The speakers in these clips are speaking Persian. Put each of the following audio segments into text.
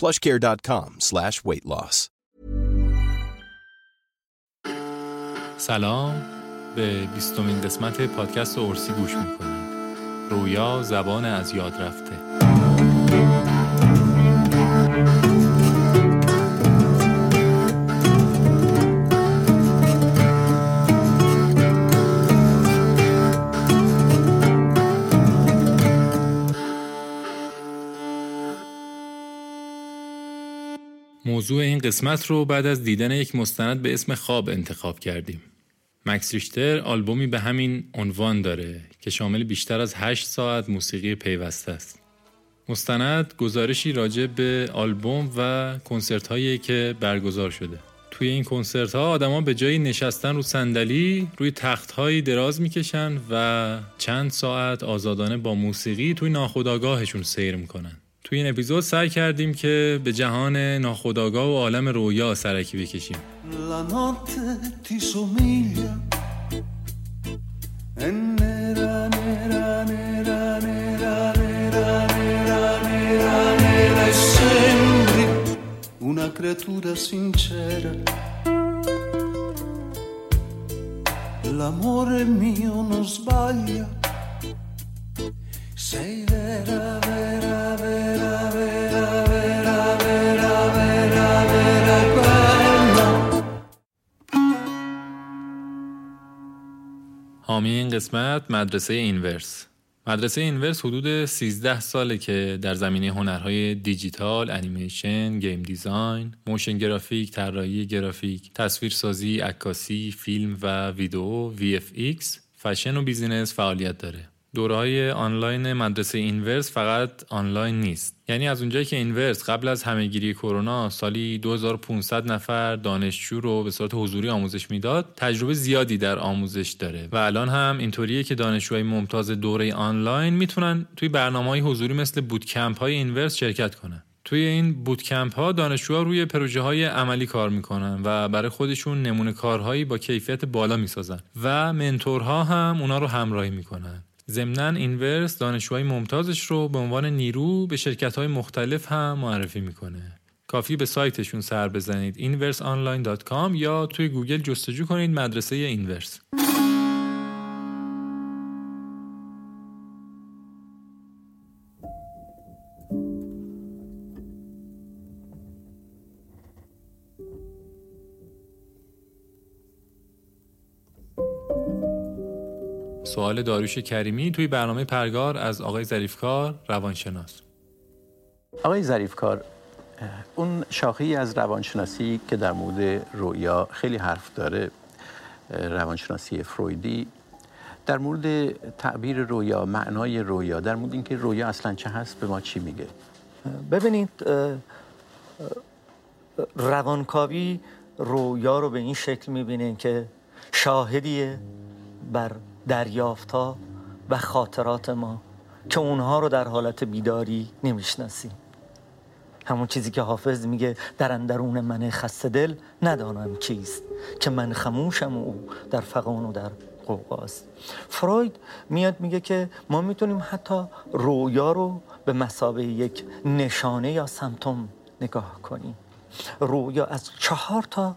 plushcare.com slash weight loss. سلام. به بیستمین قسمت پادکست اورسی گوش می‌کنید. رویا زبان از یاد رفته. موضوع این قسمت رو بعد از دیدن یک مستند به اسم خواب انتخاب کردیم. مکس ریشتر آلبومی به همین عنوان داره که شامل بیشتر از 8 ساعت موسیقی پیوسته است. مستند گزارشی راجع به آلبوم و کنسرت هایی که برگزار شده. توی این کنسرت ها آدما به جای نشستن رو صندلی روی تخت هایی دراز می‌کشن و چند ساعت آزادانه با موسیقی توی ناخودآگاهشون سیر می‌کنن. توی این اپیزود سعی کردیم که به جهان ناخودآگاه و عالم رویا سرکی بکشیم e una creatura sincera. L'amore mio non sbaglia. حامی این قسمت مدرسه اینورس مدرسه اینورس حدود 13 ساله که در زمینه هنرهای دیجیتال، انیمیشن، game design، motion graphic، طراحی گرافیک، تصویرسازی، عکاسی، فیلم و ویدیو، VFX، fashion و business فعالیت داره. دوره های آنلاین مدرسه اینورس فقط آنلاین نیست. یعنی از اونجایی که اینورس قبل از همهگیری کرونا سالی 2500 نفر دانشجو رو به صورت حضوری آموزش می‌داد تجربه زیادی در آموزش داره و الان هم اینطوریه که دانشجوهای ممتاز دوره آنلاین می‌تونن توی برنامه های حضوری مثل bootcamp های اینورس شرکت کنن. توی این bootcamp ها دانشجوها روی پروژه های عملی کار می‌کنن و برای خودشون نمونه کارهایی با کیفیت بالا می‌سازن و mentor ها هم اونا رو همراهی می‌کنن. ضمنا اینورس دانشجوهای ممتازش رو به عنوان نیرو به شرکت های مختلف هم معرفی می‌کنه. کافیه به سایتشون سر بزنید inverseonline.com یا توی گوگل جستجو کنید مدرسه اینورس. سوال داریوش کریمی توی برنامه پرگار از آقای ظریفکار روانشناس. آقای ظریفکار اون شاخه از روانشناسی که در مورد رویا خیلی حرف داره روانشناسی فرویدی در مورد تعبیر رویا معنای رویا در مورد اینکه رویا اصلا چه هست به ما چی میگه؟ ببینید روانکاوی رویا رو به این شکل می‌بینه که شاهدیه بر دریافتها و خاطرات ما که اونها رو در حالت بیداری نمی‌شناسیم. همون چیزی که حافظ میگه در اندرون من خسته دل ندانم چیست که من خموشم و او در فقان و در قوقاست فروید میاد میگه که ما می‌تونیم حتی رویا رو به مسابه یک نشانه یا سمتوم نگاه کنیم. رویا از چهار تا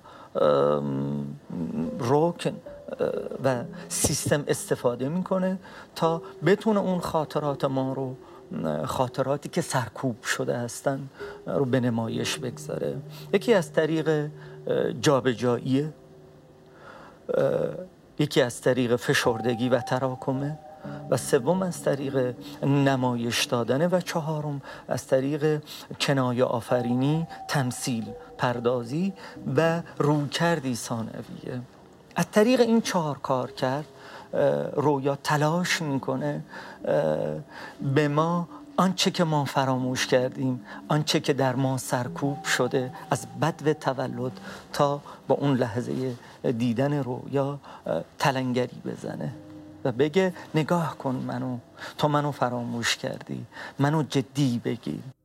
روکن و سیستم استفاده می‌کنه تا بتونه اون خاطرات ما رو خاطراتی که سرکوب شده هستن رو به نمایش بگذاره. یکی از طریق جابجایی یکی از طریق فشردگی و تراکمه و سوم از طریق نمایش دادنه و چهارم از طریق کنایه آفرینی تمثیل پردازی و روکردی ثانویه. از طریق این چهار کار کرد رویا تلاش می‌کنه به ما آنچه که ما فراموش کردیم آنچه که در ما سرکوب شده از بد و تولد تا با اون لحظه دیدن رویا تلنگری بزنه و بگه نگاه کن منو تا منو فراموش کردی منو جدی بگیر.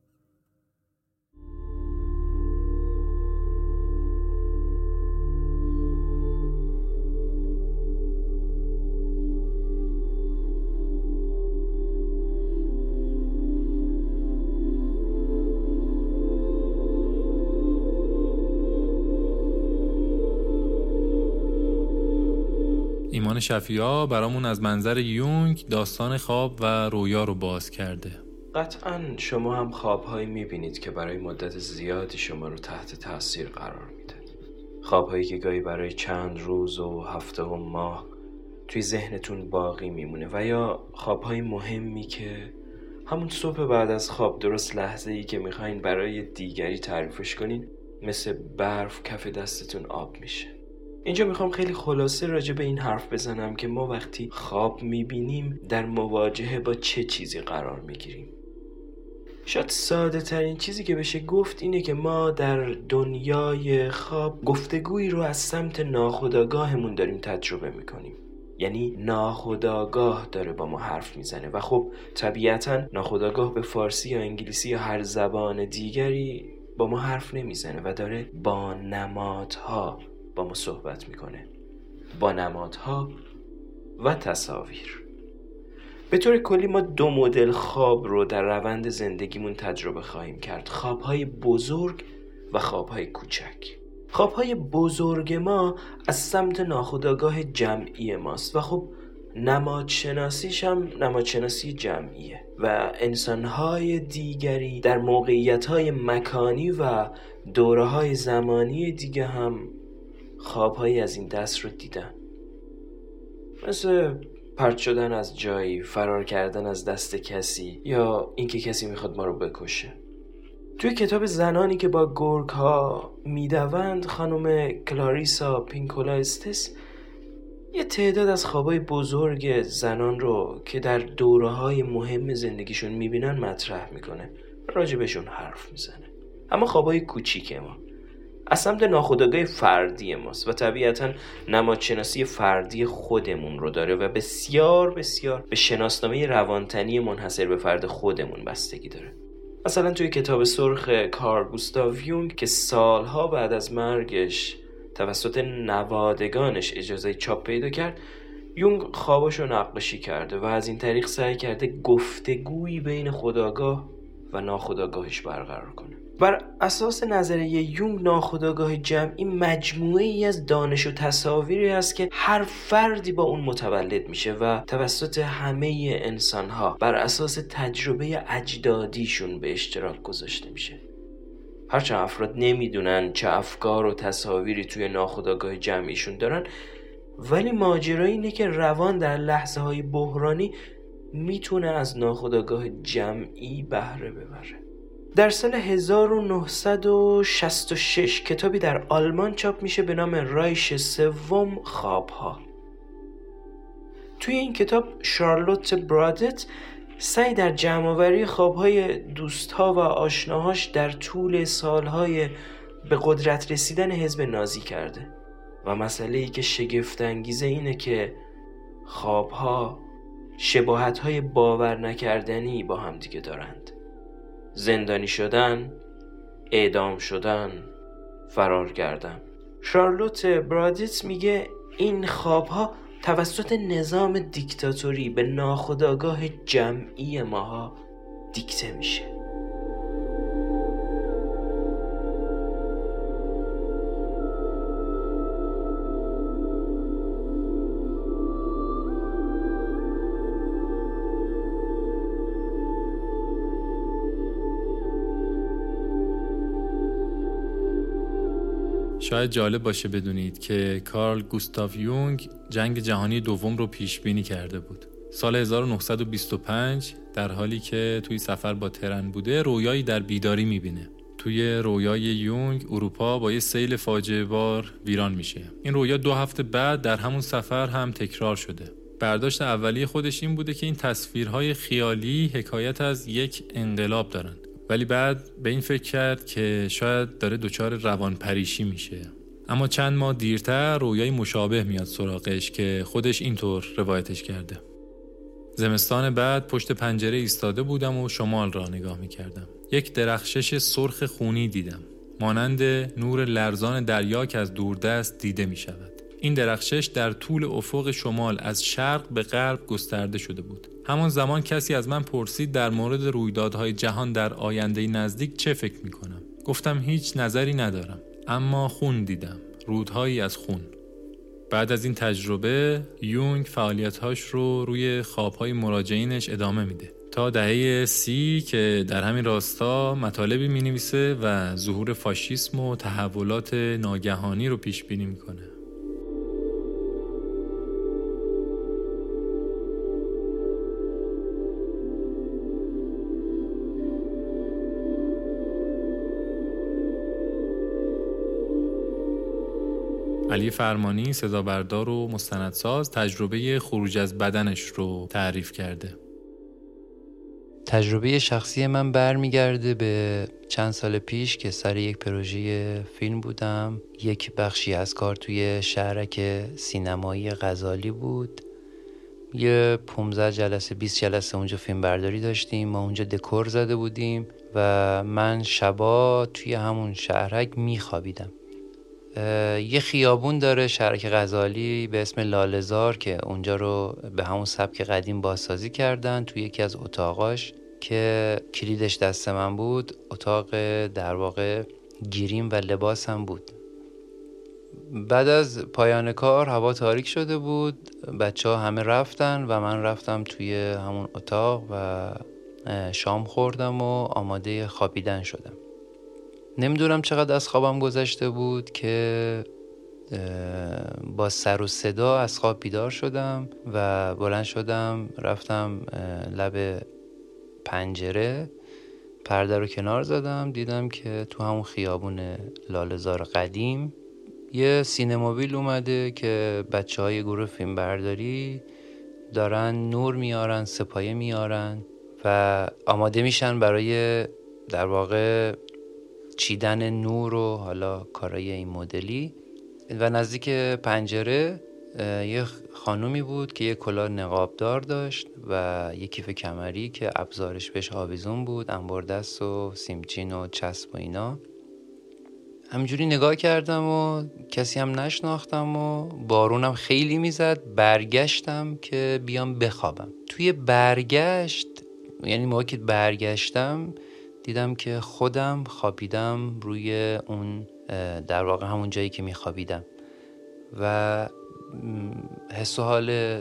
شفیا برامون از منظر یونگ داستان خواب و رویا رو باز کرده. قطعا شما هم خوابهایی می‌بینید که برای مدت زیادی شما رو تحت تاثیر قرار میده. خوابهایی که گاهی برای چند روز و هفته و ماه توی ذهنتون باقی میمونه و یا خوابهای مهمی که همون صبح بعد از خواب درست لحظه ای که می‌خواین برای دیگری تعریفش کنین مثل برف کف دستتون آب میشه. اینجا می‌خوام خیلی خلاصه راجع به این حرف بزنم که ما وقتی خواب می‌بینیم در مواجهه با چه چیزی قرار می‌گیریم. شاید ساده ترین چیزی که بشه گفت اینه که ما در دنیای خواب گفتگویی رو از سمت ناخودآگاهمون داریم تجربه می‌کنیم. یعنی ناخودآگاه داره با ما حرف می‌زنه و خب طبیعتا ناخودآگاه به فارسی یا انگلیسی یا هر زبان دیگری با ما حرف نمی‌زنه و داره با نمادها با ما صحبت می‌کنه. با نمادها و تصاویر. به طور کلی ما دو مدل خواب رو در روند زندگیمون تجربه خواهیم کرد. خوابهای بزرگ و خوابهای کوچک. خوابهای بزرگ ما از سمت ناخودآگاه جمعی ماست و خب نمادشناسیش هم نمادشناسی جمعیه و انسانهای دیگری در موقعیتهای مکانی و دوره زمانی دیگه هم خوابهایی از این دست رو دیدن. مثل پرت شدن از جایی فرار کردن از دست کسی یا اینکه کسی می‌خواد ما رو بکشه. توی کتاب زنانی که با گرگ ها می‌دوند خانم کلاریسا پینکولا استس یه تعداد از خوابای بزرگ زنان رو که در دوره های مهم زندگیشون می‌بینن مطرح می‌کنه. راجبشون حرف می‌زنه. اما خوابای کوچیک ما. از سمت ناخودآگاه فردی ماست و طبیعتا نمادشناسی فردی خودمون رو داره و بسیار بسیار به شناسنامه روانتنی منحصر به فرد خودمون بستگی داره. مثلا توی کتاب سرخ کار گوستاو یونگ که سالها بعد از مرگش توسط نوادگانش اجازه چاپ پیدا کرد یونگ خوابش رو نقاشی کرده و از این طریق سعی کرده گفتگویی بین خداگاه و ناخداگاهش برقرار کنه. بر اساس نظریه یونگ ناخودآگاه جمعی مجموعه ای از دانش و تصاویری است که هر فردی با اون متولد میشه و توسط همه انسان ها بر اساس تجربه اجدادیشون به اشتراک گذاشته میشه. هرچند افراد نمی‌دونن چه افکار و تصاویری توی ناخودآگاه جمعیشون دارن ولی ماجرا اینه که روان در لحظه های بحرانی می‌تونه از ناخودآگاه جمعی بهره ببره. در سال 1966 کتابی در آلمان چاپ میشه به نام رایش سوم خوابها. توی این کتاب شارلوت برادت سعی در جمعآوری خوابهای دوستها و آشناهاش در طول سالهای به قدرت رسیدن حزب نازی کرده و مسئله ای که شگفت انگیزه اینه که خوابها شباهت های باور نکردنی با هم دیگه دارند. زندانی شدن اعدام شدن فرار کردم شارلوت برادیت میگه این خوابها توسط نظام دیکتاتوری به ناخودآگاه جمعی ماها دیکته میشه. شاید جالب باشه بدونید که کارل گوستاف یونگ جنگ جهانی دوم رو پیش بینی کرده بود. سال 1925 در حالی که توی سفر با ترن بوده رویایی در بیداری می‌بینه. توی رویای یونگ اروپا با یه سیل فاجعه بار ویران میشه. این رویا دو هفته بعد در همون سفر هم تکرار شده. برداشت اولیه خودش این بوده که این تصویرهای خیالی حکایت از یک انقلاب دارن ولی بعد به این فکر کرد که شاید داره دچار روان پریشی میشه. اما چند ماه دیرتر رویای مشابه میاد سراغش که خودش اینطور روایتش کرده. زمستان بعد پشت پنجره ایستاده بودم و شمال را نگاه می‌کردم. یک درخشش سرخ خونی دیدم. مانند نور لرزان دریا که از دوردست دیده می شود. این درخشش در طول افق شمال از شرق به غرب گسترده شده بود. همان زمان کسی از من پرسید در مورد رویدادهای جهان در آینده نزدیک چه فکر می کنم. گفتم هیچ نظری ندارم. اما خون دیدم. رودهایی از خون. بعد از این تجربه یونگ فعالیتهاش رو روی خوابهای مراجعینش ادامه میده. تا دهه سی که در همین راستا مطالبی می نویسه و ظهور فاشیسم و تحولات ناگهانی رو پیش بینی می‌کنه. علی فرمانی صدا بردار و مستندساز تجربه خروج از بدنش رو تعریف کرده. تجربه شخصی من برمیگرده به چند سال پیش که سر یک پروژه فیلم بودم. یک بخشی از کار توی شهرک سینمایی غزالی بود. یه 15 جلسه 20 جلسه اونجا فیلم برداری داشتیم. ما اونجا دکور زده بودیم و من شبا توی همون شهرک میخوابیدم. یه خیابون داره شهرک غزالی به اسم لالزار که اونجا رو به همون سبک قدیم بازسازی کردن توی یکی از اتاقاش که کلیدش دست من بود. اتاق در واقع گیریم و لباسم بود. بعد از پایان کار هوا تاریک شده بود. بچه ها همه رفتن و من رفتم توی همون اتاق و شام خوردم و آماده خوابیدن شدم. نمی‌دونم چقدر از خوابم گذشته بود که با سر و صدا از خواب بیدار شدم و بلند شدم رفتم لب پنجره پرده رو کنار زدم دیدم که تو همون خیابون لالزار قدیم یه سینمابیل اومده که بچه های گروه فیلم برداری دارن نور میارن سپایه میارن و آماده میشن برای در واقع چیدن نور و حالا کارای این مدلی. و نزدیک پنجره یه خانومی بود که یه کلاه نقابدار داشت و یه کیف کمری که ابزارش بهش آویزون بود انبار دست و سیمچین و چسب و اینا. همجوری نگاه کردم و کسی هم نشناختم و بارونم خیلی می‌زد. برگشتم که بیام بخوابم. توی برگشت یعنی موقع که برگشتم دیدم که خودم خوابیدم روی اون در واقع همون جایی که میخوابیدم. و حس و حال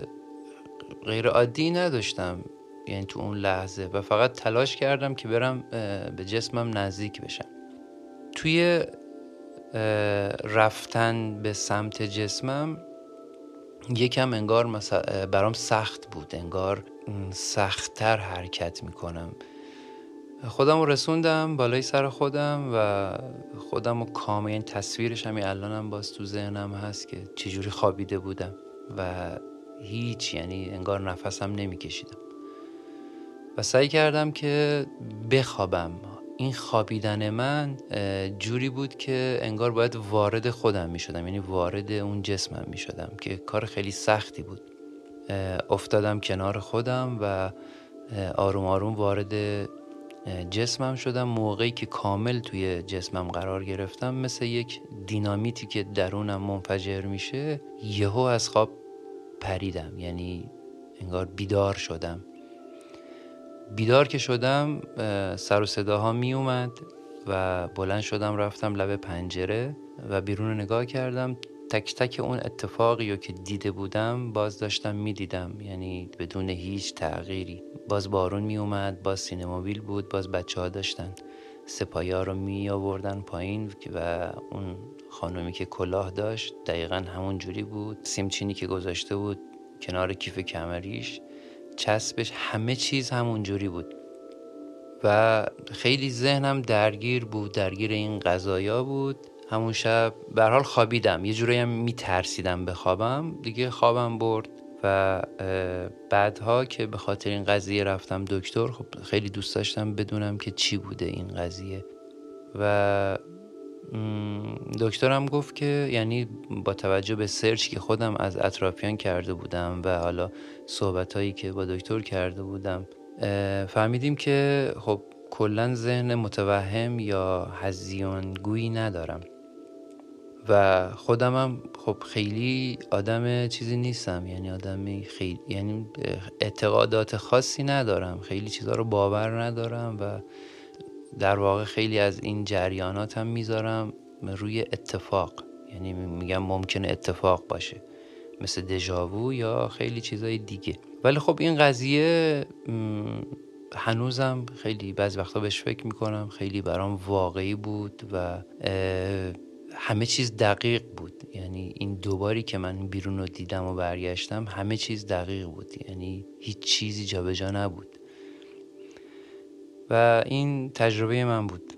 غیر عادی نداشتم یعنی تو اون لحظه. و فقط تلاش کردم که برم به جسمم نزدیک بشم. توی رفتن به سمت جسمم یکم انگار برام سخت بود. انگار سختتر حرکت می‌کنم. خودم رو رسوندم بالای سر خودم و خودم رو کامل این تصویرش همین الانم باز تو ذهنم هست که چجوری خوابیده بودم و هیچ یعنی انگار نفسم نمیکشیدم. و سعی کردم که بخوابم. این خوابیدن من جوری بود که انگار باید وارد خودم می شدم یعنی وارد اون جسمم می شدم که کار خیلی سختی بود. افتادم کنار خودم و آروم آروم وارد جسمم شدم موقعی که کامل توی جسمم قرار گرفتم. مثل یک دینامیتی که درونم منفجر میشه یهو از خواب پریدم. یعنی انگار بیدار شدم. بیدار که شدم سر و صداها می اومد و بلند شدم رفتم لب پنجره و بیرون نگاه کردم. تک تک اون اتفاقی رو که دیده بودم باز داشتم می‌دیدم. یعنی بدون هیچ تغییری. باز بارون می اومد باز سینمابیل بود باز بچه ها داشتن سپایی ها رو می آوردن پایین و اون خانومی که کلاه داشت دقیقا همون جوری بود. سیمچینی که گذاشته بود کنار کیف کمریش چسبش همه چیز همون جوری بود. و خیلی ذهنم درگیر بود درگیر این قضایا بود. همون شب به حال خوابیدم. یه جورایی هم میترسیدم بخوابم. دیگه خوابم برد و بعدها که به خاطر این قضیه رفتم دکتر خب خیلی دوست داشتم بدونم که چی بوده این قضیه. و دکترم گفت که یعنی با توجه به سرچ که خودم از اطرافیان کرده بودم و حالا صحبت هایی که با دکتر کرده بودم فهمیدیم که خب کلا ذهن متوهم یا هزیانگویی ندارم. و خودمم خب خیلی آدم چیزی نیستم. یعنی آدم خیلی یعنی اعتقادات خاصی ندارم. خیلی چیزها رو باور ندارم و در واقع خیلی از این جریانات هم می‌ذارم روی اتفاق. یعنی میگم ممکنه اتفاق باشه. مثل دژاوو یا خیلی چیزای دیگه. ولی خب این قضیه هنوزم خیلی بعض وقتا بهش فکر می‌کنم. خیلی برام واقعی بود و همه چیز دقیق بود. یعنی این دوباری که من بیرون رو دیدم و برگشتم همه چیز دقیق بود. یعنی هیچ چیزی جابجا نبود. و این تجربه من بود.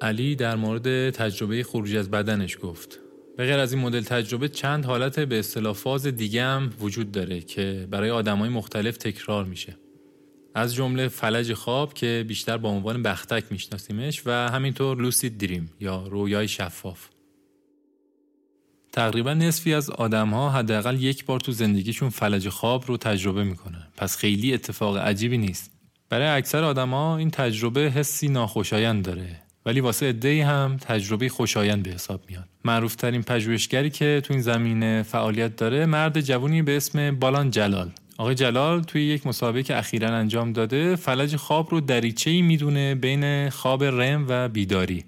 علی در مورد تجربه خروج از بدنش گفت. به غیر از این مدل تجربه چند حالت به اصطلاح فاز دیگه هم وجود داره که برای آدمای مختلف تکرار میشه. از جمله فلج خواب که بیشتر با عنوان بختک میشناسیمش و همینطور لوسید دریم یا رویای شفاف. تقریبا نصفی از آدم ها حداقل یک بار تو زندگیشون فلج خواب رو تجربه می‌کنن. پس خیلی اتفاق عجیبی نیست. برای اکثر آدما این تجربه حسی ناخوشایند داره. ولی واسه عده‌ای هم تجربه خوشایند به حساب میاد. معروفترین پژوهشگری که تو این زمینه فعالیت داره مرد جوونی به اسم بالان جلال. آقای جلال توی یک مسابقه که اخیرا انجام داده فلج خواب رو دریچه‌ای می‌دونه بین خواب رم و بیداری.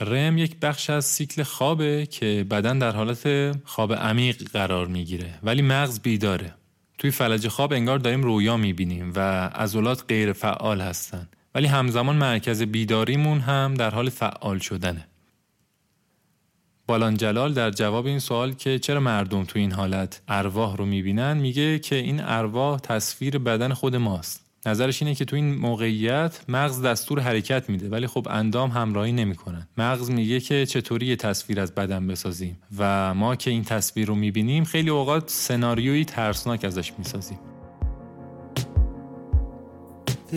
رم یک بخش از سیکل خوابه که بدن در حالت خواب عمیق قرار می‌گیره ولی مغز بیداره. توی فلج خواب انگار داریم رویا می‌بینیم و عضلات غیر فعال هستن. ولی همزمان مرکز بیداریمون هم در حال فعال شدنه. بالان جلال در جواب این سوال که چرا مردم تو این حالت ارواح رو می‌بینن میگه که این ارواح تصویر بدن خود ماست. نظرش اینه که تو این موقعیت مغز دستور حرکت میده ولی خب اندام همراهی نمی‌کنن. مغز میگه که چطوری یه تصویر از بدن بسازیم و ما که این تصویر رو می‌بینیم خیلی اوقات سناریویی ترسناک ازش می‌سازیم.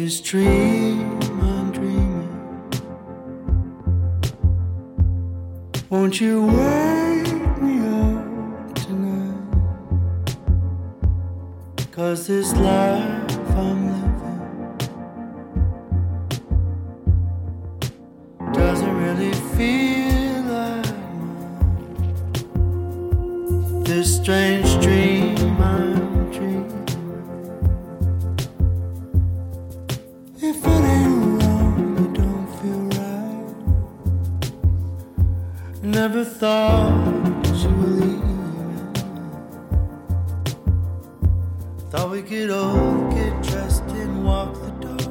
This dream I'm dreaming. Won't you wake me up tonight? Cause this life I'm living doesn't really feel like mine. This strange dream Never thought you were leaving. Thought we could all get dressed and walk the door.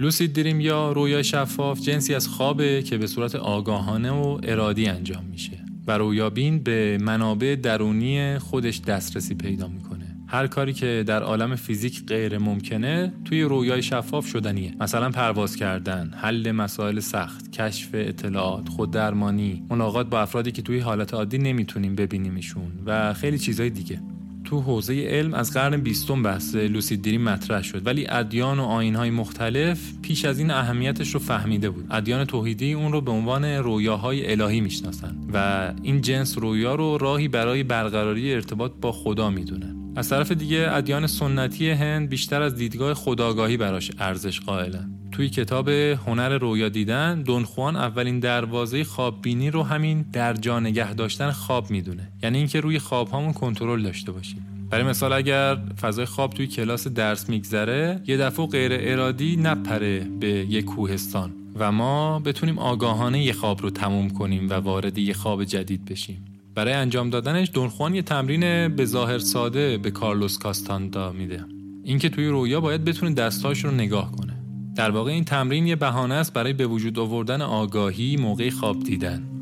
لوسید دریم یا رویا شفاف جنسی از خوابه که به صورت آگاهانه و ارادی انجام میشه و رویابین به منابع درونی خودش دسترسی پیدا می‌کنه هر کاری که در عالم فیزیک غیر ممکنه توی رویای شفاف شدنیه. مثلا پرواز کردن حل مسائل سخت کشف اطلاعات خوددرمانی ملاقات با افرادی که توی حالت عادی نمی‌تونیم ببینیمشون و خیلی چیزای دیگه. تو حوزه علم از قرن بیستم بحث لوسید دریم مطرح شد ولی ادیان و آینهای مختلف پیش از این اهمیتش رو فهمیده بود. ادیان توحیدی اون رو به عنوان رویاهای الهی می‌شناسن و این جنس رویا رو راهی برای برقراری ارتباط با خدا می‌دونن. از طرف دیگه ادیان سنتی هند بیشتر از دیدگاه خداگاهی براش ارزش قائلن. توی کتاب هنر رویا دیدن دونخوان اولین دروازه خواب بینی رو همین در جا نگه داشتن خواب می‌دونه. یعنی اینکه روی خواب هامون کنترل داشته باشیم. برای مثال اگر فضای خواب توی کلاس درس میگذره یه دفعه غیر ارادی نپره به یه کوهستان و ما بتونیم آگاهانه یه خواب رو تموم کنیم و وارد یه خواب جدید بشیم. برای انجام دادنش دونخوان یه تمرین به ظاهر ساده به کارلوس کاستاندا میده. اینکه توی رویا باید بتونه دستاش رو نگاه کنه. در واقع این تمرین یه بهانه است برای به وجود آوردن آگاهی موقع خواب دیدن.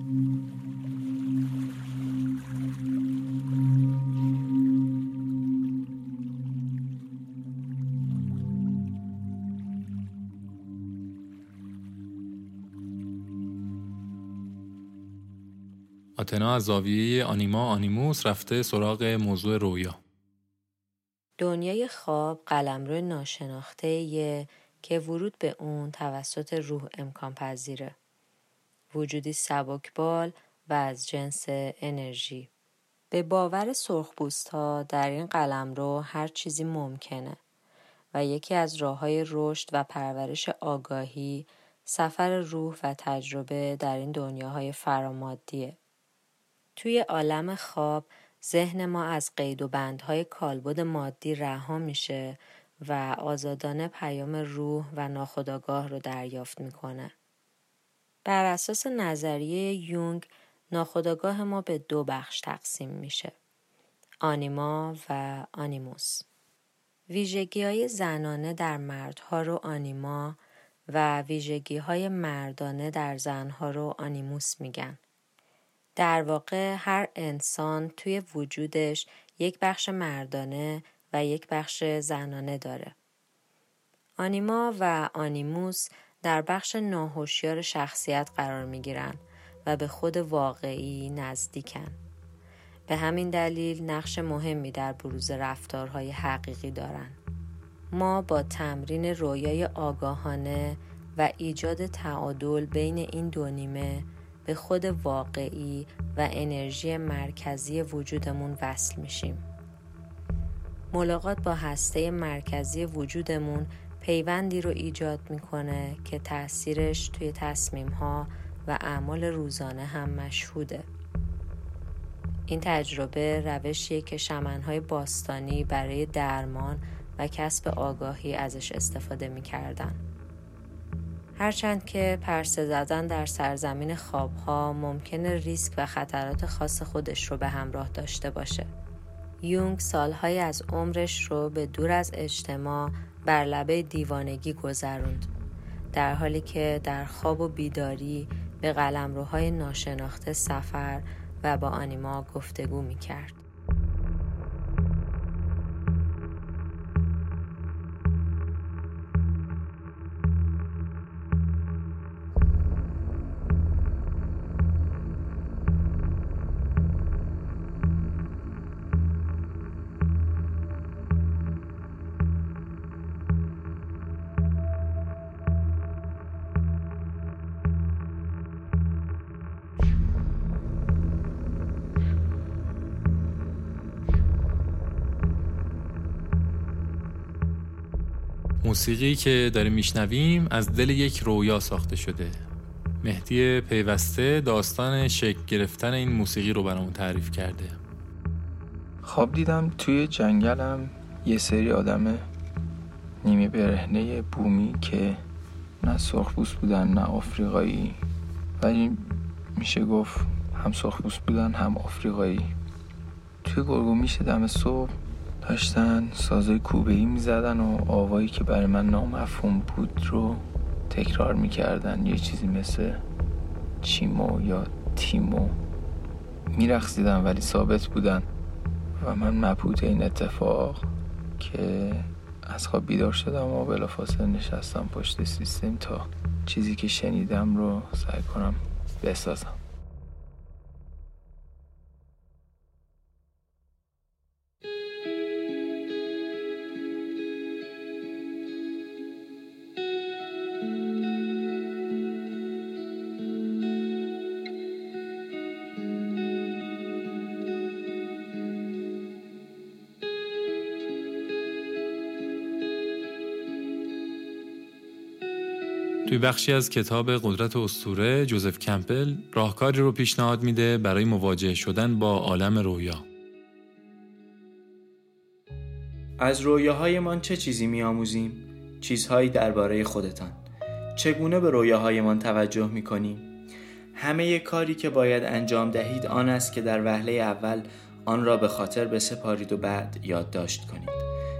آتنا از زاویه آنیما آنیموس رفته سراغ موضوع رویا دنیای خواب قلمرو ناشناخته که ورود به اون توسط روح امکان پذیره. وجودی سبکبال و از جنس انرژی. به باور سرخپوست ها در این قلمرو هر چیزی ممکنه و یکی از راه های رشد و پرورش آگاهی سفر روح و تجربه در این دنیاهای فرامادیه. توی عالم خواب ذهن ما از قید و بندهای کالبد مادی رها میشه و آزادانه پیام روح و ناخودآگاه رو دریافت می‌کنه. بر اساس نظریه یونگ ناخودآگاه ما به دو بخش تقسیم میشه. آنیما و آنیموس. ویژگی های زنانه در مردها رو آنیما و ویژگی های مردانه در زنها رو آنیموس میگن. در واقع هر انسان توی وجودش یک بخش مردانه و یک بخش زنانه داره. آنیما و آنیموس در بخش ناهوشیار شخصیت قرار می گیرن و به خود واقعی نزدیکن. به همین دلیل نقش مهمی در بروز رفتارهای حقیقی دارن. ما با تمرین رویای آگاهانه و ایجاد تعادل بین این دو نیمه به خود واقعی و انرژی مرکزی وجودمون وصل میشیم. ملاقات با هسته مرکزی وجودمون پیوندی رو ایجاد می‌کنه که تاثیرش توی تصمیم ها و اعمال روزانه هم مشهوده. این تجربه روشیه که شمنهای باستانی برای درمان و کسب آگاهی ازش استفاده می‌کردن. هرچند که پرسه زدن در سرزمین خوابها ممکنه ریسک و خطرات خاص خودش رو به همراه داشته باشه. یونگ سالهای از عمرش رو به دور از اجتماع بر لبه دیوانگی گذروند در حالی که در خواب و بیداری به قلمروهای ناشناخته سفر و با آنیما گفتگو می کرد. موسیقی که داریم میشنویم از دل یک رویا ساخته شده. مهدی پیوسته داستان شکل گرفتن این موسیقی رو برامون تعریف کرده. خواب دیدم توی جنگلم یه سری آدم نیمه برهنه بومی که نه سرخپوست بودن نه آفریقایی. ولی میشه گفت هم سرخپوست بودن هم آفریقایی. توی گرگومیش دم صبح. داشتن سازای کوبه ای می‌زدن و آوایی که برای من نامفهوم بود رو تکرار می‌کردن. یه چیزی مثل چیمو یا تیمو میرخصیدن ولی ثابت بودن و من مبهوت این اتفاق که از خواب بیدار شدم و بلافاصله نشستم پشت سیستم تا چیزی که شنیدم رو سعی کنم بسازم. توی بخشی از کتاب قدرت اسطوره جوزف کمپل راهکاری رو پیشنهاد میده برای مواجه شدن با عالم رویا. از رویاهایمان چه چیزی میآموزیم؟ چیزهایی درباره خودتان. چگونه به رویاهایمان توجه می‌کنیم؟ همه کاری که باید انجام دهید آن است که در وهله اول آن را به خاطر بسپارید و بعد یادداشت کنید.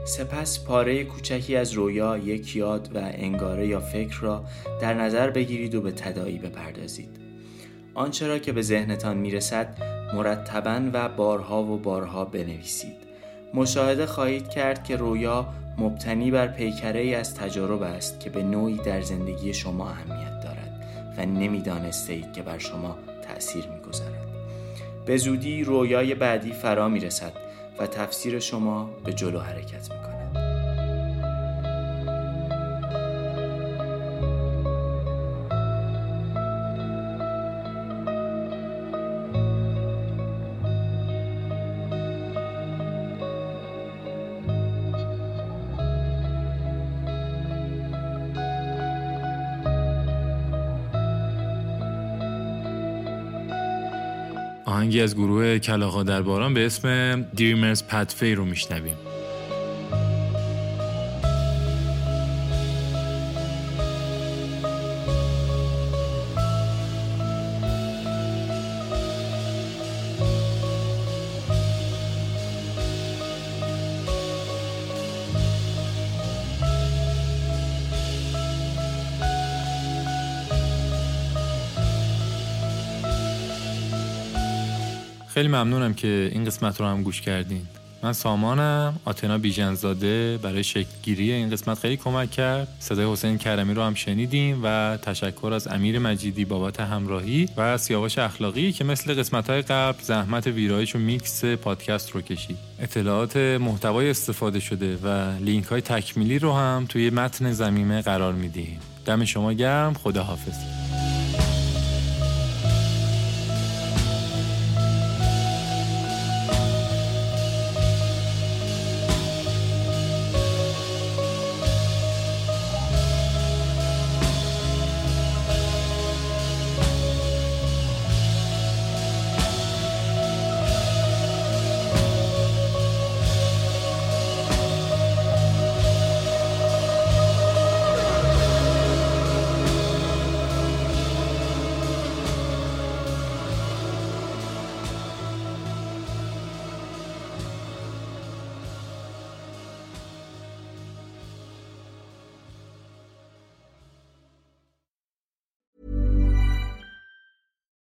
سپس پاره کوچکی از رویا یک یاد و انگاره یا فکر را در نظر بگیرید و به تدایی بپردازید. آنچه را که به ذهنتان می‌رسد مرتبا و بارها و بارها بنویسید. مشاهده خواهید کرد که رویا مبتنی بر پیکره ای از تجارب است که به نوعی در زندگی شما اهمیت دارد و نمی‌دانسته اید که بر شما تأثیر می‌گذارد. به زودی رویای بعدی فرا می رسد و تفسیر شما به جلو حرکت می از گروه کلاغا در باران به اسم دیرمرز پتفی رو میشنویم. خیلی ممنونم که این قسمت رو هم گوش کردین. من سامانم آتنا بیژنزاده برای شکلگیری این قسمت خیلی کمک کرد. صدای حسین کرمی رو هم شنیدیم و تشکر از امیر مجیدی بابت همراهی و سیاوش اخلاقی که مثل قسمت های قبل زحمت ویرایش و میکس پادکست رو کشید. اطلاعات محتوای استفاده شده و لینک های تکمیلی رو هم توی متن زمینه قرار میدیم. دم شما گرم. خدا